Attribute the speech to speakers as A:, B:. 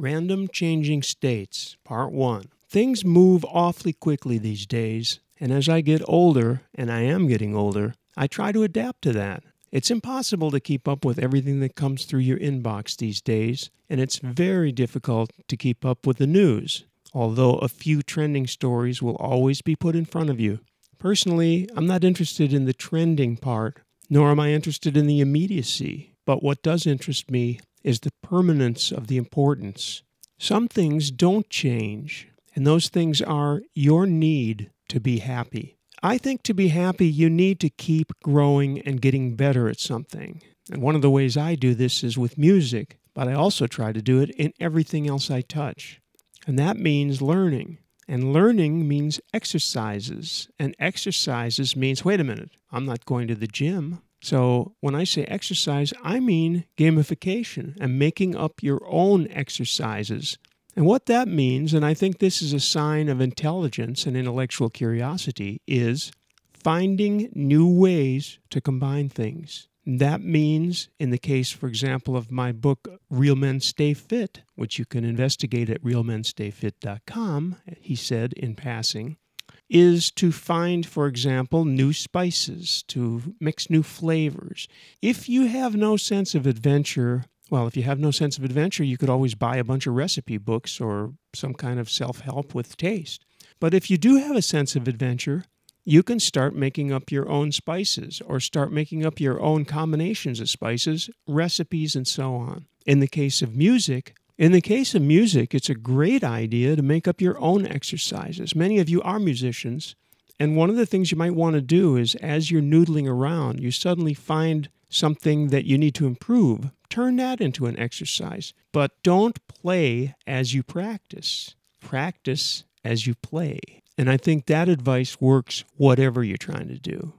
A: Random Changing States, Part 1. Things move awfully quickly these days, and as I get older, and I am getting older, I try to adapt to that. It's impossible to keep up with everything that comes through your inbox these days, and it's very difficult to keep up with the news, although a few trending stories will always be put in front of you. Personally, I'm not interested in the trending part, nor am I interested in the immediacy, but what does interest me is the permanence of the importance. Some things don't change, and those things are your need to be happy. I think to be happy, you need to keep growing and getting better at something. And one of the ways I do this is with music, but I also try to do it in everything else I touch. And that means learning. And learning means exercises. And exercises means wait a minute, I'm not going to the gym. So when I say exercise, I mean gamification and making up your own exercises and what that means, and I think this is a sign of intelligence and intellectual curiosity, is finding new ways to combine things. That means, in the case, for example, of my book, Real Men Stay Fit, which you can investigate at realmenstayfit.com, he said in passing, is to find, for example, new spices, to mix new flavors. If you have no sense of adventure, well, if you have no sense of adventure, you could always buy a bunch of recipe books or some kind of self help with taste. But if you do have a sense of adventure, you can start making up your own spices or start making up your own combinations of spices, recipes, and so on. In the case of music, in the case of music, it's a great idea to make up your own exercises. Many of you are musicians, and one of the things you might want to do is as you're noodling around, you suddenly find something that you need to improve turn that into an exercise. But don't play as you practice, practice as you play. And I think that advice works whatever you're trying to do.